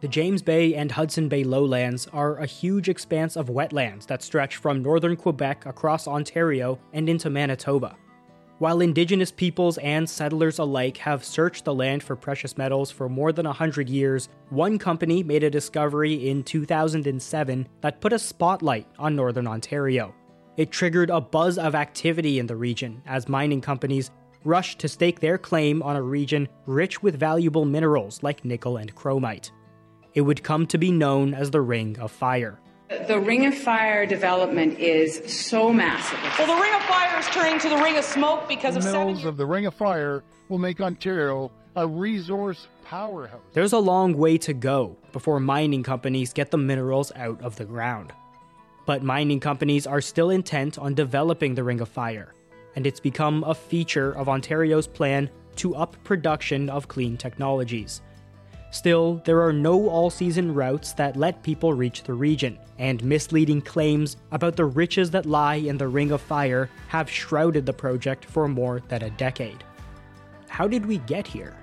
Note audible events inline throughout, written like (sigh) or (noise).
The James Bay and Hudson Bay lowlands are a huge expanse of wetlands that stretch from northern Quebec across Ontario and into Manitoba. While indigenous peoples and settlers alike have searched the land for precious metals for more than 100 years, one company made a discovery in 2007 that put a spotlight on northern Ontario. It triggered a buzz of activity in the region as mining companies rushed to stake their claim on a region rich with valuable minerals like nickel and chromite. It would come to be known as the Ring of Fire. The Ring of Fire development is so massive. Well, the Ring of Fire is turning to the Ring of Smoke because of minerals of the Ring of Fire will make Ontario a resource powerhouse. There's a long way to go before mining companies get the minerals out of the ground. But mining companies are still intent on developing the Ring of Fire, and it's become a feature of Ontario's plan to up production of clean technologies. Still, there are no all season routes that let people reach the region, and misleading claims about the riches that lie in the Ring of Fire have shrouded the project for more than a decade. How did we get here?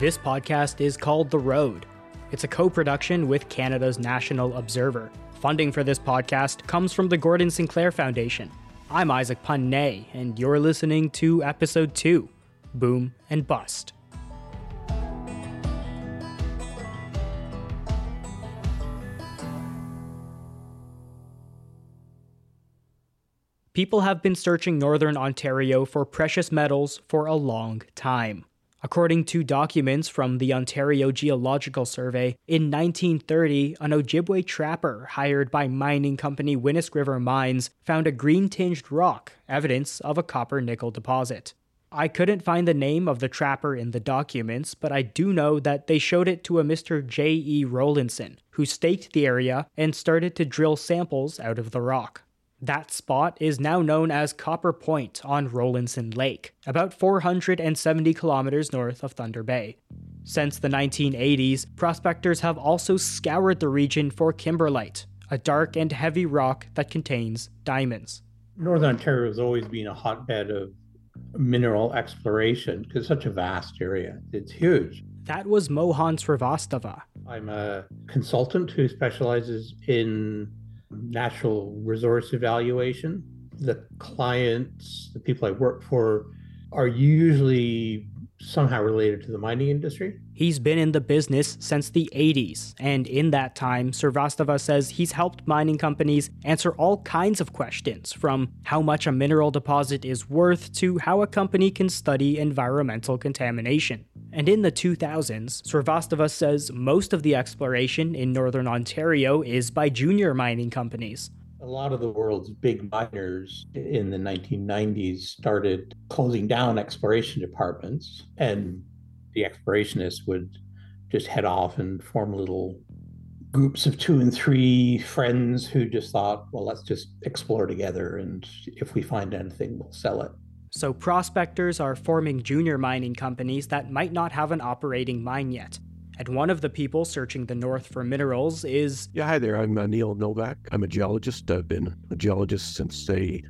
This podcast is called The Road. It's a co production with Canada's National Observer. Funding for this podcast comes from the Gordon Sinclair Foundation. I'm Isaac Phan Nay, and you're listening to episode 2 Boom and Bust. People have been searching northern Ontario for precious metals for a long time. According to documents from the Ontario Geological Survey, in 1930, an Ojibwe trapper hired by mining company Winisk River Mines found a green tinged rock, evidence of a copper nickel deposit. I couldn't find the name of the trapper in the documents, but I do know that they showed it to a Mr. J.E. Rowlinson, who staked the area and started to drill samples out of the rock. That spot is now known as Copper Point on Rollinson Lake, about 470 kilometers north of Thunder Bay. Since the 1980s, prospectors have also scoured the region for kimberlite, a dark and heavy rock that contains diamonds. Northern Ontario has always been a hotbed of mineral exploration because it's such a vast area. It's huge. That was Mohan Srivastava. I'm a consultant who specializes in natural resource evaluation. The clients, the people I work for, are usually somehow related to the mining industry. He's been in the business since the 80s, and in that time, Srivastava says he's helped mining companies answer all kinds of questions from how much a mineral deposit is worth to how a company can study environmental contamination. And in the 2000s, Srivastava says most of the exploration in northern Ontario is by junior mining companies. A lot of the world's big miners in the 1990s started closing down exploration departments, and the explorationists would just head off and form little groups of two and three friends who just thought, well, let's just explore together, and if we find anything, we'll sell it. So, prospectors are forming junior mining companies that might not have an operating mine yet. And one of the people searching the north for minerals is. Yeah, hi there. I'm uh, Neil Novak. I'm a geologist. I've been a geologist since the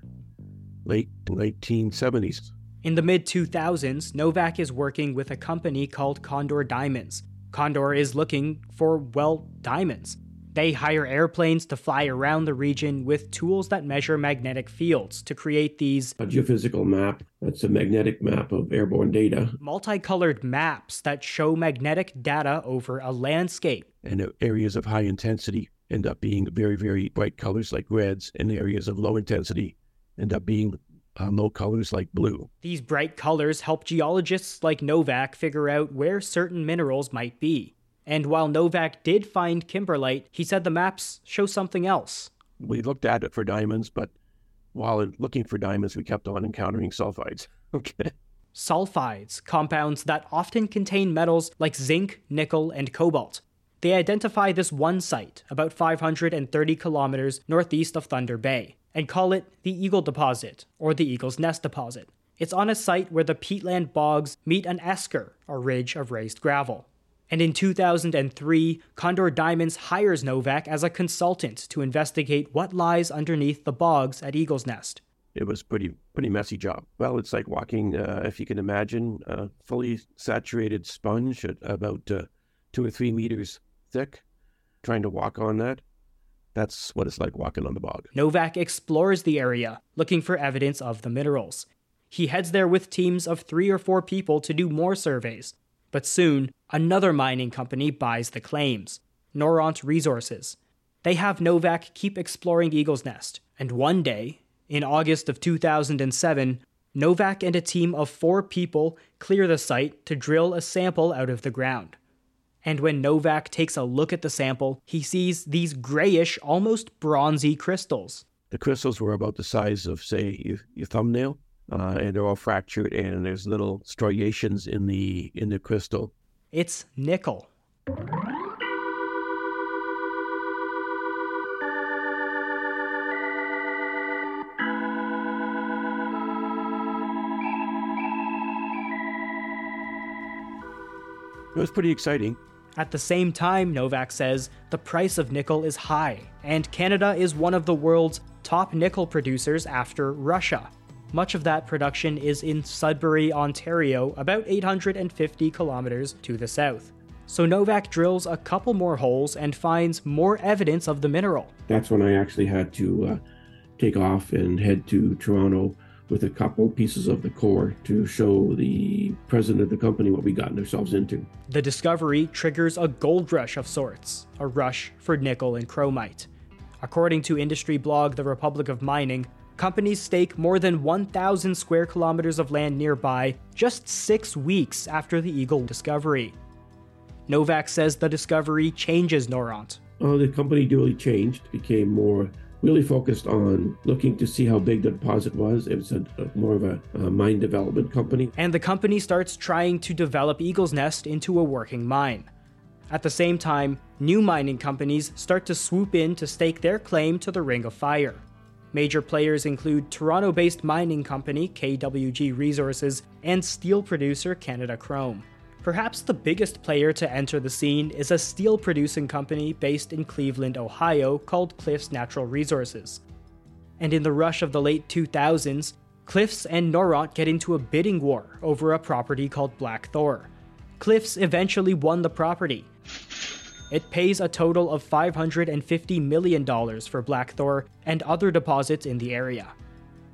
late 1970s. In the mid 2000s, Novak is working with a company called Condor Diamonds. Condor is looking for, well, diamonds. They hire airplanes to fly around the region with tools that measure magnetic fields to create these a geophysical map. That's a magnetic map of airborne data. Multicolored maps that show magnetic data over a landscape. And areas of high intensity end up being very, very bright colors like reds, and areas of low intensity end up being uh, low colors like blue. These bright colors help geologists like Novak figure out where certain minerals might be. And while Novak did find kimberlite, he said the maps show something else. We looked at it for diamonds, but while looking for diamonds, we kept on encountering sulfides. (laughs) Okay. Sulfides, compounds that often contain metals like zinc, nickel, and cobalt. They identify this one site, about 530 kilometers northeast of Thunder Bay, and call it the Eagle Deposit, or the Eagle's Nest Deposit. It's on a site where the peatland bogs meet an esker, a ridge of raised gravel. And in 2003, Condor Diamonds hires Novak as a consultant to investigate what lies underneath the bogs at Eagle's Nest. it was pretty pretty messy job. Well, it's like walking, uh, if you can imagine, a fully saturated sponge at about uh, two or three meters thick, trying to walk on that. That's what it's like walking on the bog. Novak explores the area, looking for evidence of the minerals. He heads there with teams of three or four people to do more surveys. But soon, another mining company buys the claims Noront Resources. They have Novak keep exploring Eagle's Nest, and one day, in August of 2007, Novak and a team of four people clear the site to drill a sample out of the ground. And when Novak takes a look at the sample, he sees these grayish, almost bronzy crystals. The crystals were about the size of, say, your, your thumbnail, uh, and they're all fractured, and there's little striations in the in the crystal. It's nickel. It was pretty exciting. At the same time, Novak says, the price of nickel is high, and Canada is one of the world's top nickel producers after Russia. Much of that production is in Sudbury, Ontario, about 850 kilometers to the south. So Novak drills a couple more holes and finds more evidence of the mineral. That's when I actually had to uh, take off and head to Toronto with a couple pieces of the core to show the president of the company what we gotten ourselves into. The discovery triggers a gold rush of sorts, a rush for nickel and chromite. According to industry blog The Republic of Mining, companies stake more than 1,000 square kilometers of land nearby just six weeks after the Eagle discovery. Novak says the discovery changes Noront. Oh, the company really changed, became more really focused on looking to see how big the deposit was. It was a, a more of a, a mine development company. And the company starts trying to develop Eagle's Nest into a working mine. At the same time, new mining companies start to swoop in to stake their claim to the Ring of Fire. Major players include Toronto based mining company KWG Resources and steel producer Canada Chrome. Perhaps the biggest player to enter the scene is a steel producing company based in Cleveland, Ohio called Cliffs Natural Resources. And in the rush of the late 2000s, Cliffs and Noront get into a bidding war over a property called Black Thor. Cliffs eventually won the property. It pays a total of $550 million for Black Thor and other deposits in the area.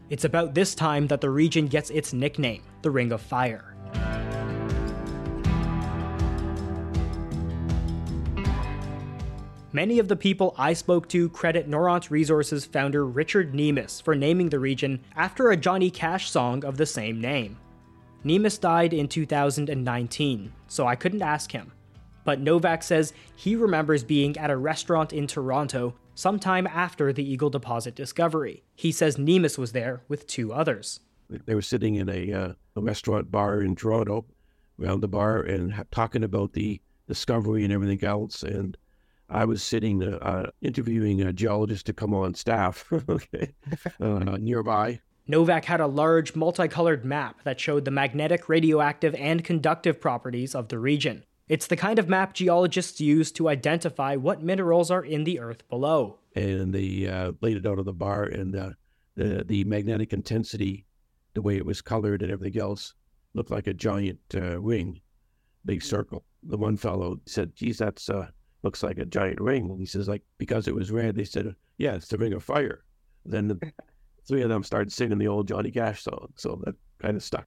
It's about this time that the region gets its nickname, the Ring of Fire. Many of the people I spoke to credit Noront Resources founder Richard Nemis for naming the region after a Johnny Cash song of the same name. Nemis died in 2019, so I couldn't ask him. But Novak says he remembers being at a restaurant in Toronto sometime after the Eagle Deposit discovery. He says Nemis was there with two others. They were sitting in a, uh, a restaurant bar in Toronto, around the bar, and ha- talking about the discovery and everything else. And I was sitting uh, interviewing a geologist to come on staff, (laughs) okay, (laughs) uh, nearby. Novak had a large multicolored map that showed the magnetic, radioactive, and conductive properties of the region. It's the kind of map geologists use to identify what minerals are in the earth below. And they uh, laid it out on the bar, and uh, the the magnetic intensity, the way it was colored and everything else, looked like a giant uh, ring, big circle. The one fellow said, "Geez, that's uh, looks like a giant ring. And he says, like, because it was red, they said, yeah, it's the ring of fire. Then the three of them started singing the old Johnny Cash song. So that kind of stuck.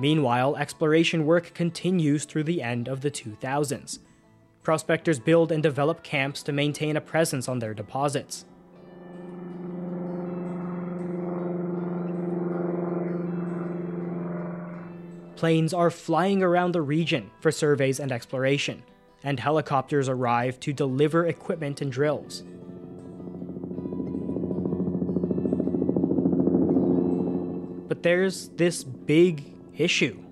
Meanwhile, exploration work continues through the end of the 2000s. Prospectors build and develop camps to maintain a presence on their deposits. Planes are flying around the region for surveys and exploration. and helicopters arrive to deliver equipment and drills. But there's this big issue.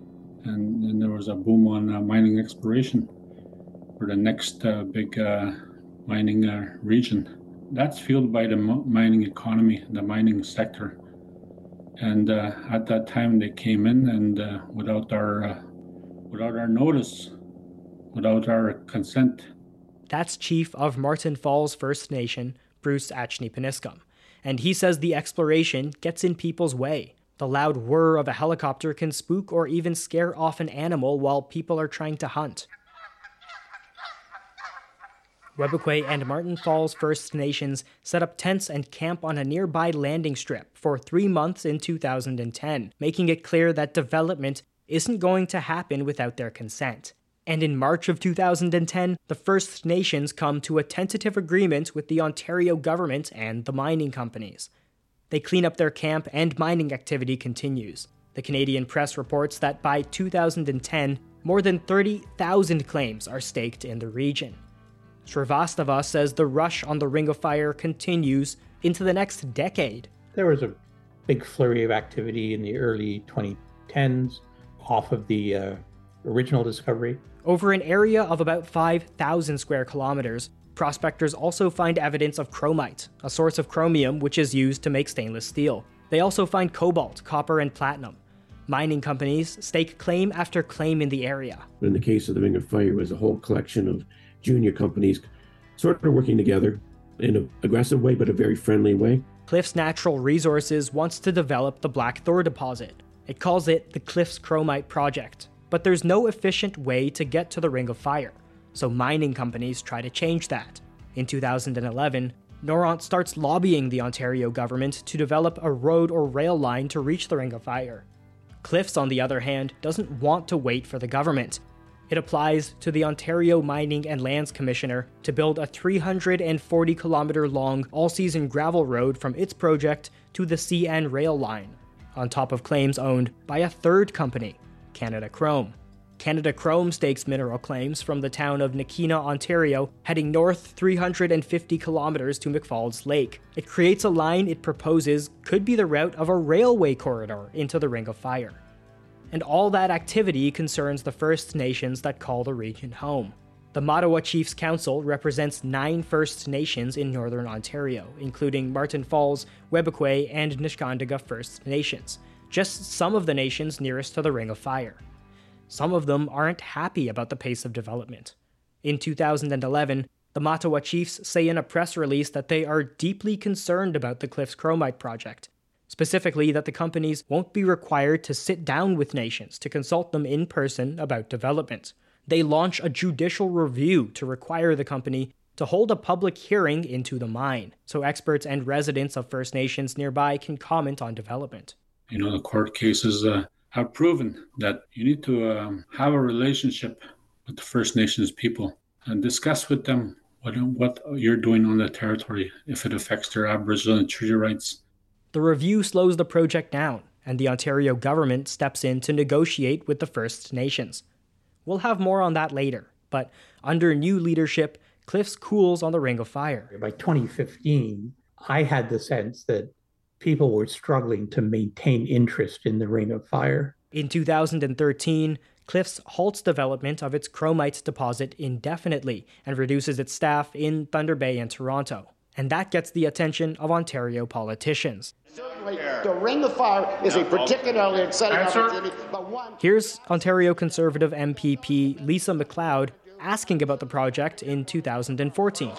And then there was a boom on uh, mining exploration for the next uh, big uh, mining uh, region. That's fueled by the mining economy, the mining sector. And uh, at that time, they came in and uh, without our without our notice, without our consent. That's Chief of Martin Falls First Nation, Bruce Achneepineskum. and he says the exploration gets in people's way. The loud whir of a helicopter can spook or even scare off an animal while people are trying to hunt. Webequie and Martin Falls First Nations set up tents and camp on a nearby landing strip for three months in 2010, making it clear that development isn't going to happen without their consent. And in March of 2010, the First Nations come to a tentative agreement with the Ontario government and the mining companies. They clean up their camp and mining activity continues. The Canadian press reports that by 2010, more than 30,000 claims are staked in the region. Srivastava says the rush on the Ring of Fire continues into the next decade. There was a big flurry of activity in the early 2010s off of the uh, original discovery. Over an area of about 5,000 square kilometers, prospectors also find evidence of chromite, a source of chromium which is used to make stainless steel. They also find cobalt, copper, and platinum. Mining companies stake claim after claim in the area. In the case of the Ring of Fire, it was a whole collection of junior companies sort of working together in an aggressive way, but a very friendly way. Cliffs Natural Resources wants to develop the Black Thor deposit. It calls it the Cliffs Chromite Project. But there's no efficient way to get to the Ring of Fire, so mining companies try to change that. In 2011, Noront starts lobbying the Ontario government to develop a road or rail line to reach the Ring of Fire. Cliffs, on the other hand, doesn't want to wait for the government. It applies to the Ontario Mining and Lands Commissioner to build a 340 kilometer long all season gravel road from its project to the CN rail line, on top of claims owned by a third company, Canada Chrome. Canada Chrome stakes mineral claims from the town of Nakina, Ontario, heading north 350 kilometers to McFaulds Lake. It creates a line it proposes could be the route of a railway corridor into the Ring of Fire and all that activity concerns the First Nations that call the region home. The Matawa Chiefs Council represents nine First Nations in northern Ontario, including Martin Falls, Webequie, and Neskantaga First Nations, just some of the nations nearest to the Ring of Fire. Some of them aren't happy about the pace of development. In 2011, the Matawa Chiefs say in a press release that they are deeply concerned about the Cliffs Chromite project specifically that the companies won't be required to sit down with nations to consult them in person about development. They launch a judicial review to require the company to hold a public hearing into the mine, so experts and residents of First Nations nearby can comment on development. You know, the court cases uh, have proven that you need to um, have a relationship with the First Nations people and discuss with them what, what you're doing on the territory, if it affects their Aboriginal and treaty rights, the review slows the project down, and the Ontario government steps in to negotiate with the First Nations. We'll have more on that later, but under new leadership, Cliffs cools on the Ring of Fire. By 2015, I had the sense that people were struggling to maintain interest in the Ring of Fire. In 2013, Cliffs halts development of its chromite deposit indefinitely and reduces its staff in Thunder Bay and Toronto and that gets the attention of Ontario politicians. Certainly, the Ring of Fire is a particularly exciting opportunity. But one... Here's Ontario Conservative MPP Lisa MacLeod asking about the project in 2014.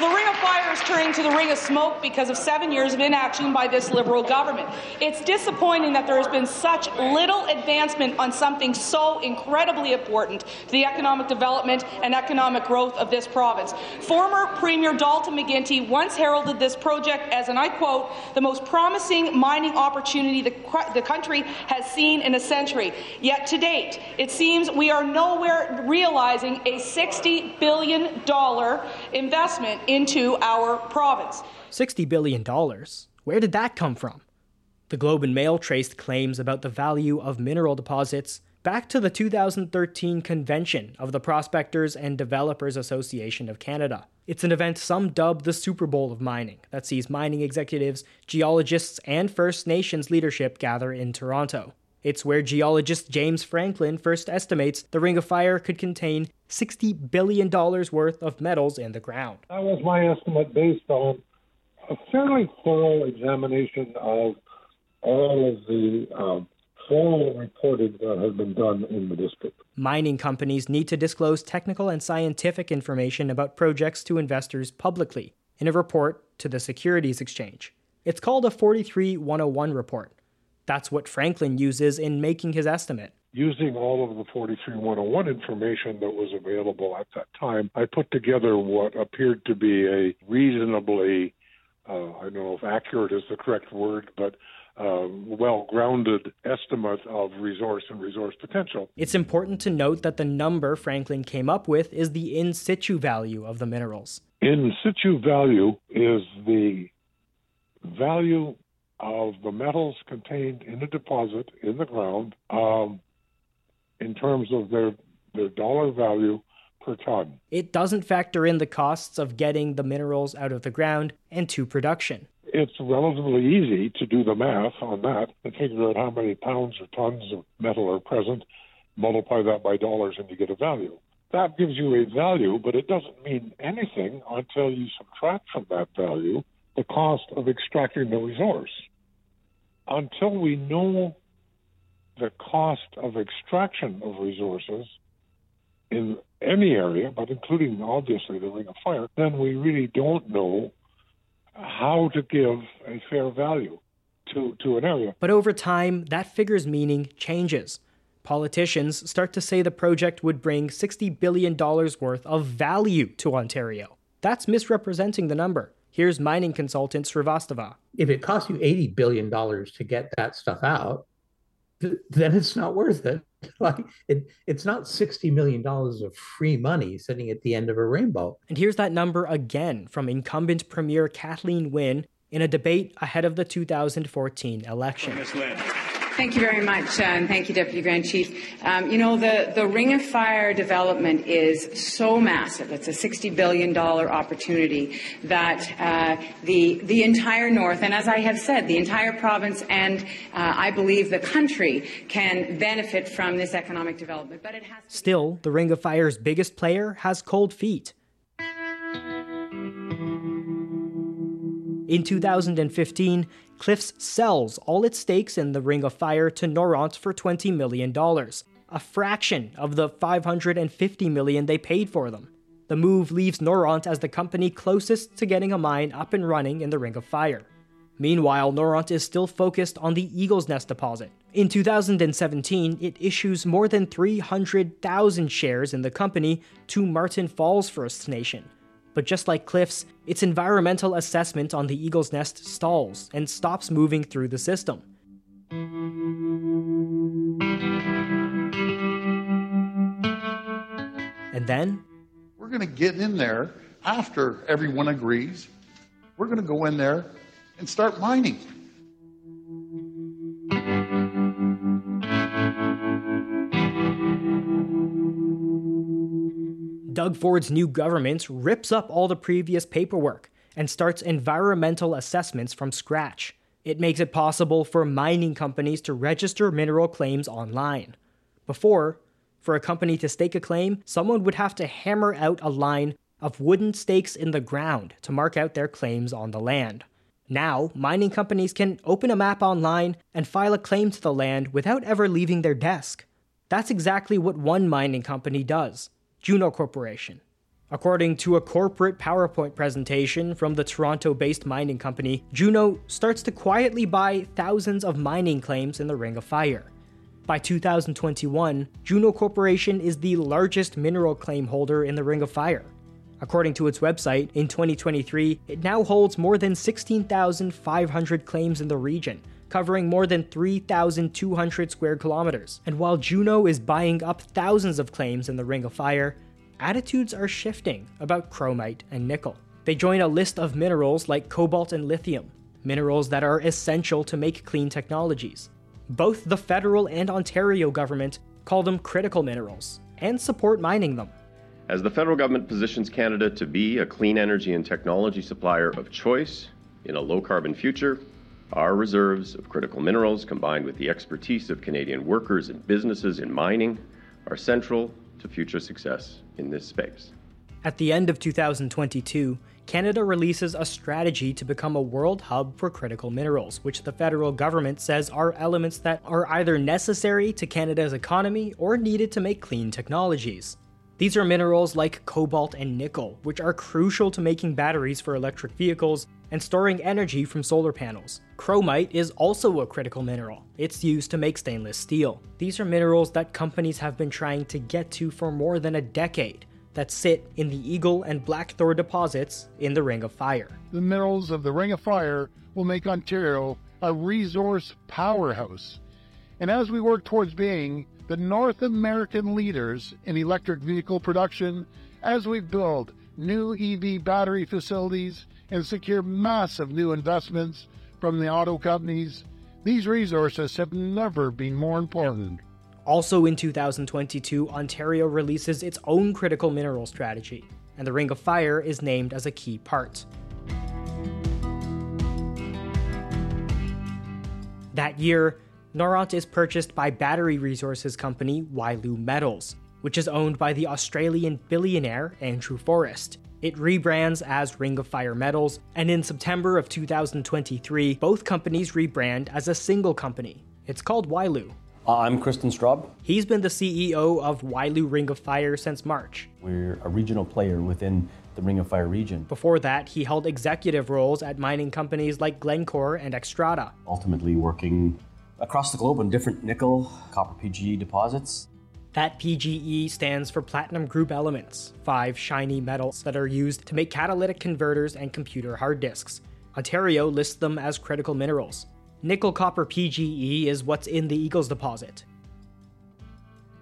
Well, the Ring of Fire is turning to the Ring of Smoke because of seven years of inaction by this Liberal government. It's disappointing that there has been such little advancement on something so incredibly important to the economic development and economic growth of this province. Former Premier Dalton McGuinty once heralded this project as, and I quote, the most promising mining opportunity the, the country has seen in a century. Yet to date, it seems we are nowhere realizing a $60 billion investment into our province. $60 billion? Where did that come from? The Globe and Mail traced claims about the value of mineral deposits Back to the 2013 convention of the Prospectors and Developers Association of Canada. It's an event some dub the Super Bowl of mining that sees mining executives, geologists, and First Nations leadership gather in Toronto. It's where geologist James Franklin first estimates the Ring of Fire could contain $60 billion worth of metals in the ground. That was my estimate based on a fairly thorough examination of all of the um, formal reporting that has been done in the district. Mining companies need to disclose technical and scientific information about projects to investors publicly in a report to the Securities Exchange. It's called a 43101 report. That's what Franklin uses in making his estimate. Using all of the 43101 information that was available at that time, I put together what appeared to be a reasonably, uh, I don't know if accurate is the correct word, but uh, well grounded estimate of resource and resource potential. It's important to note that the number Franklin came up with is the in situ value of the minerals. In situ value is the value of the metals contained in a deposit in the ground um, in terms of their their dollar value per ton. It doesn't factor in the costs of getting the minerals out of the ground and to production. It's relatively easy to do the math on that and figure out how many pounds or tons of metal are present, multiply that by dollars, and you get a value. That gives you a value, but it doesn't mean anything until you subtract from that value the cost of extracting the resource until we know the cost of extraction of resources in any area, but including obviously the Ring of Fire, then we really don't know how to give a fair value to, to an area. But over time, that figure's meaning changes. Politicians start to say the project would bring $60 billion worth of value to Ontario. That's misrepresenting the number. Here's mining consultant Srivastava. If it costs you $80 billion to get that stuff out, th- then it's not worth it. (laughs) like it, it's not $60 million of free money sitting at the end of a rainbow. And here's that number again from incumbent Premier Kathleen Wynne in a debate ahead of the 2014 election. Thank you very much, uh, and thank you, Deputy Grand Chief. Um, you know, the, the Ring of Fire development is so massive. It's a $60 billion opportunity that uh, the, the entire North, and as I have said, the entire province and uh, I believe the country can benefit from this economic development. But it has Still, the Ring of Fire's biggest player has cold feet. In 2015, Cliffs sells all its stakes in the Ring of Fire to Noront for $20 million, a fraction of the 550 million they paid for them. The move leaves Noront as the company closest to getting a mine up and running in the Ring of Fire. Meanwhile, Noront is still focused on the Eagle's Nest deposit. In 2017, it issues more than 300,000 shares in the company to Martin Falls First Nation, but just like Cliffs, its environmental assessment on the Eagle's Nest stalls and stops moving through the system. And then? We're going to get in there after everyone agrees. We're going to go in there and start mining. Doug Ford's new government rips up all the previous paperwork and starts environmental assessments from scratch. It makes it possible for mining companies to register mineral claims online. Before, for a company to stake a claim, someone would have to hammer out a line of wooden stakes in the ground to mark out their claims on the land. Now, mining companies can open a map online and file a claim to the land without ever leaving their desk. That's exactly what one mining company does Juno Corporation. According to a corporate PowerPoint presentation from the Toronto based mining company, Juno starts to quietly buy thousands of mining claims in the Ring of Fire. By 2021, Juno Corporation is the largest mineral claim holder in the Ring of Fire. According to its website, in 2023, it now holds more than 16,500 claims in the region, covering more than 3,200 square kilometers. And while Juno is buying up thousands of claims in the Ring of Fire, attitudes are shifting about chromite and nickel. They join a list of minerals like cobalt and lithium, minerals that are essential to make clean technologies. Both the federal and Ontario government call them critical minerals, and support mining them. As the federal government positions Canada to be a clean energy and technology supplier of choice in a low carbon future, our reserves of critical minerals, combined with the expertise of Canadian workers and businesses in mining, are central to future success in this space. At the end of 2022, Canada releases a strategy to become a world hub for critical minerals, which the federal government says are elements that are either necessary to Canada's economy or needed to make clean technologies. These are minerals like cobalt and nickel, which are crucial to making batteries for electric vehicles and storing energy from solar panels. Chromite is also a critical mineral. It's used to make stainless steel. These are minerals that companies have been trying to get to for more than a decade that sit in the Eagle and Blackthor deposits in the Ring of Fire. The minerals of the Ring of Fire will make Ontario a resource powerhouse. And as we work towards being the North American leaders in electric vehicle production, as we build new EV battery facilities and secure massive new investments from the auto companies, these resources have never been more important. Also in 2022, Ontario releases its own critical mineral strategy, and the Ring of Fire is named as a key part. That year, Noront is purchased by battery resources company Wyloo Metals, which is owned by the Australian billionaire Andrew Forrest. It rebrands as Ring of Fire Metals, and in September of 2023, both companies rebrand as a single company. It's called Wyloo. Uh, I'm Kristan Straub. He's been the CEO of Wyloo Ring of Fire since March. We're a regional player within the Ring of Fire region. Before that, he held executive roles at mining companies like Glencore and Xstrata. Ultimately, working across the globe on different nickel, copper PGE deposits. That PGE stands for Platinum Group Elements, five shiny metals that are used to make catalytic converters and computer hard disks. Ontario lists them as critical minerals. Nickel copper PGE is what's in the Eagles deposit.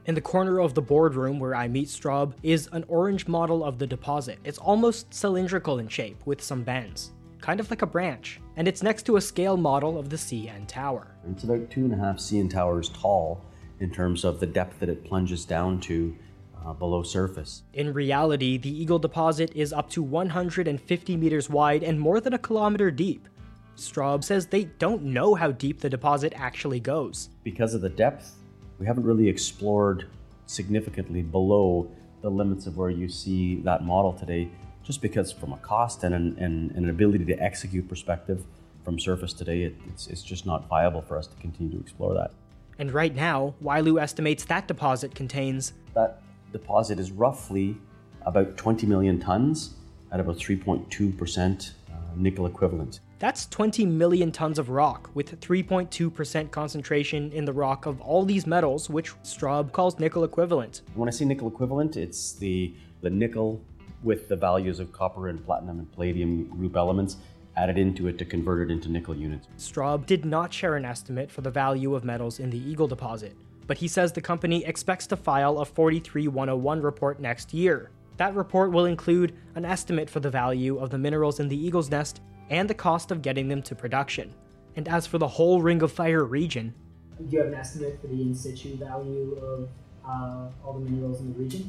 In the corner of the boardroom where I meet Straub is an orange model of the deposit. It's almost cylindrical in shape with some bends, kind of like a branch, and it's next to a scale model of the CN Tower. It's about two and a half CN towers tall in terms of the depth that it plunges down to uh, below surface. In reality, the Eagle deposit is up to 150 meters wide and more than a kilometer deep. Straub says they don't know how deep the deposit actually goes. Because of the depth, we haven't really explored significantly below the limits of where you see that model today, just because from a cost and an, and, and an ability to execute perspective from surface today, it, it's, it's just not viable for us to continue to explore that. And right now, Wyloo estimates that deposit contains. That deposit is roughly about 20 million tons at about 3.2% uh, nickel equivalent. That's 20 million tons of rock, with 3.2% concentration in the rock of all these metals, which Straub calls nickel equivalent. When I say nickel equivalent, it's the, the nickel with the values of copper and platinum and palladium group elements added into it to convert it into nickel units. Straub did not share an estimate for the value of metals in the Eagle deposit, but he says the company expects to file a 43101 report next year. That report will include an estimate for the value of the minerals in the Eagle's Nest and the cost of getting them to production. And as for the whole Ring of Fire region, do you have an estimate for the in situ value of uh, all the minerals in the region?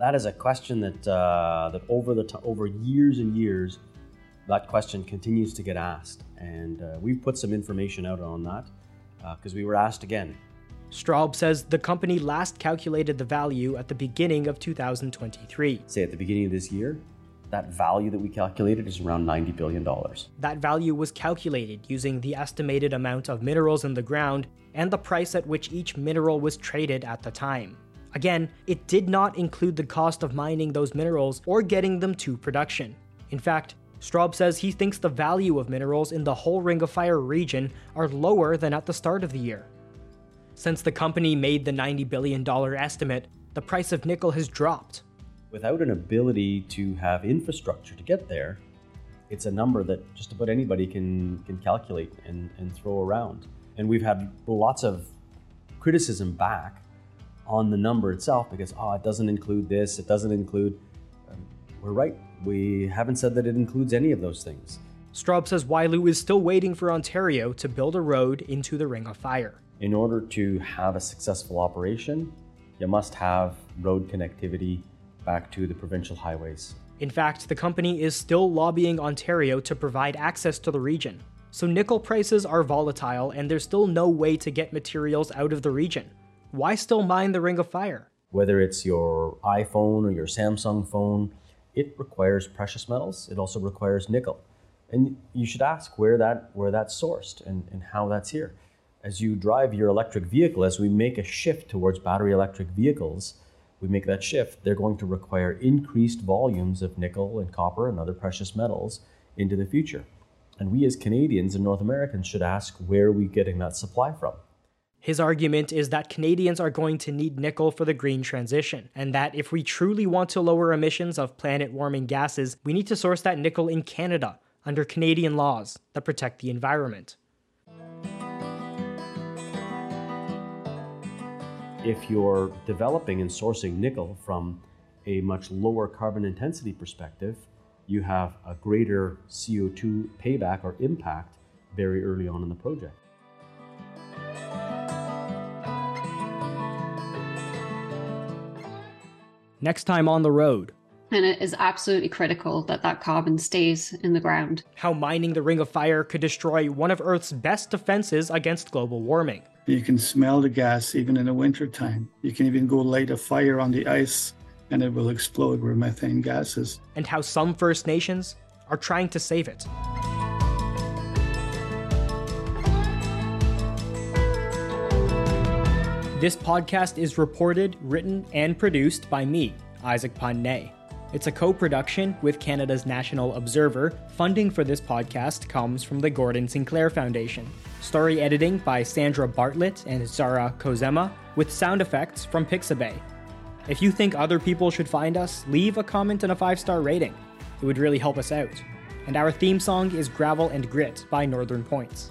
That is a question that uh, that over the t- over years and years, that question continues to get asked, and uh, we've put some information out on that because uh, we were asked again. Straub says the company last calculated the value at the beginning of 2023. Say at the beginning of this year, that value that we calculated is around $90 billion. That value was calculated using the estimated amount of minerals in the ground and the price at which each mineral was traded at the time. Again, it did not include the cost of mining those minerals or getting them to production. In fact, Straub says he thinks the value of minerals in the whole Ring of Fire region are lower than at the start of the year. Since the company made the $90 billion estimate, the price of nickel has dropped. Without an ability to have infrastructure to get there, it's a number that just about anybody can, can calculate and, and throw around. And we've had lots of criticism back on the number itself because, oh, it doesn't include this, it doesn't include. Um, we're right. We haven't said that it includes any of those things. Straub says Wyloo is still waiting for Ontario to build a road into the Ring of Fire. In order to have a successful operation, you must have road connectivity back to the provincial highways. In fact, the company is still lobbying Ontario to provide access to the region. So nickel prices are volatile and there's still no way to get materials out of the region. Why still mine the Ring of Fire? Whether it's your iPhone or your Samsung phone, it requires precious metals. It also requires nickel. And you should ask where that where that's sourced and, and how that's here. As you drive your electric vehicle, as we make a shift towards battery electric vehicles, we make that shift, they're going to require increased volumes of nickel and copper and other precious metals into the future. And we as Canadians and North Americans should ask where are we getting that supply from? His argument is that Canadians are going to need nickel for the green transition, and that if we truly want to lower emissions of planet warming gases, we need to source that nickel in Canada under Canadian laws that protect the environment. If you're developing and sourcing nickel from a much lower carbon intensity perspective, you have a greater CO2 payback or impact very early on in the project. Next time on the road. And it is absolutely critical that that carbon stays in the ground. How mining the Ring of Fire could destroy one of Earth's best defenses against global warming. You can smell the gas even in the wintertime. You can even go light a fire on the ice and it will explode where methane gas is. And how some First Nations are trying to save it. This podcast is reported, written, and produced by me, Isaac Phan Nay. It's a co production with Canada's National Observer. Funding for this podcast comes from the Gordon Sinclair Foundation. Story editing by Sandra Bartlett and Zara Kozema, with sound effects from Pixabay. If you think other people should find us, leave a comment and a five star rating. It would really help us out. And our theme song is Gravel and Grit by Northern Points.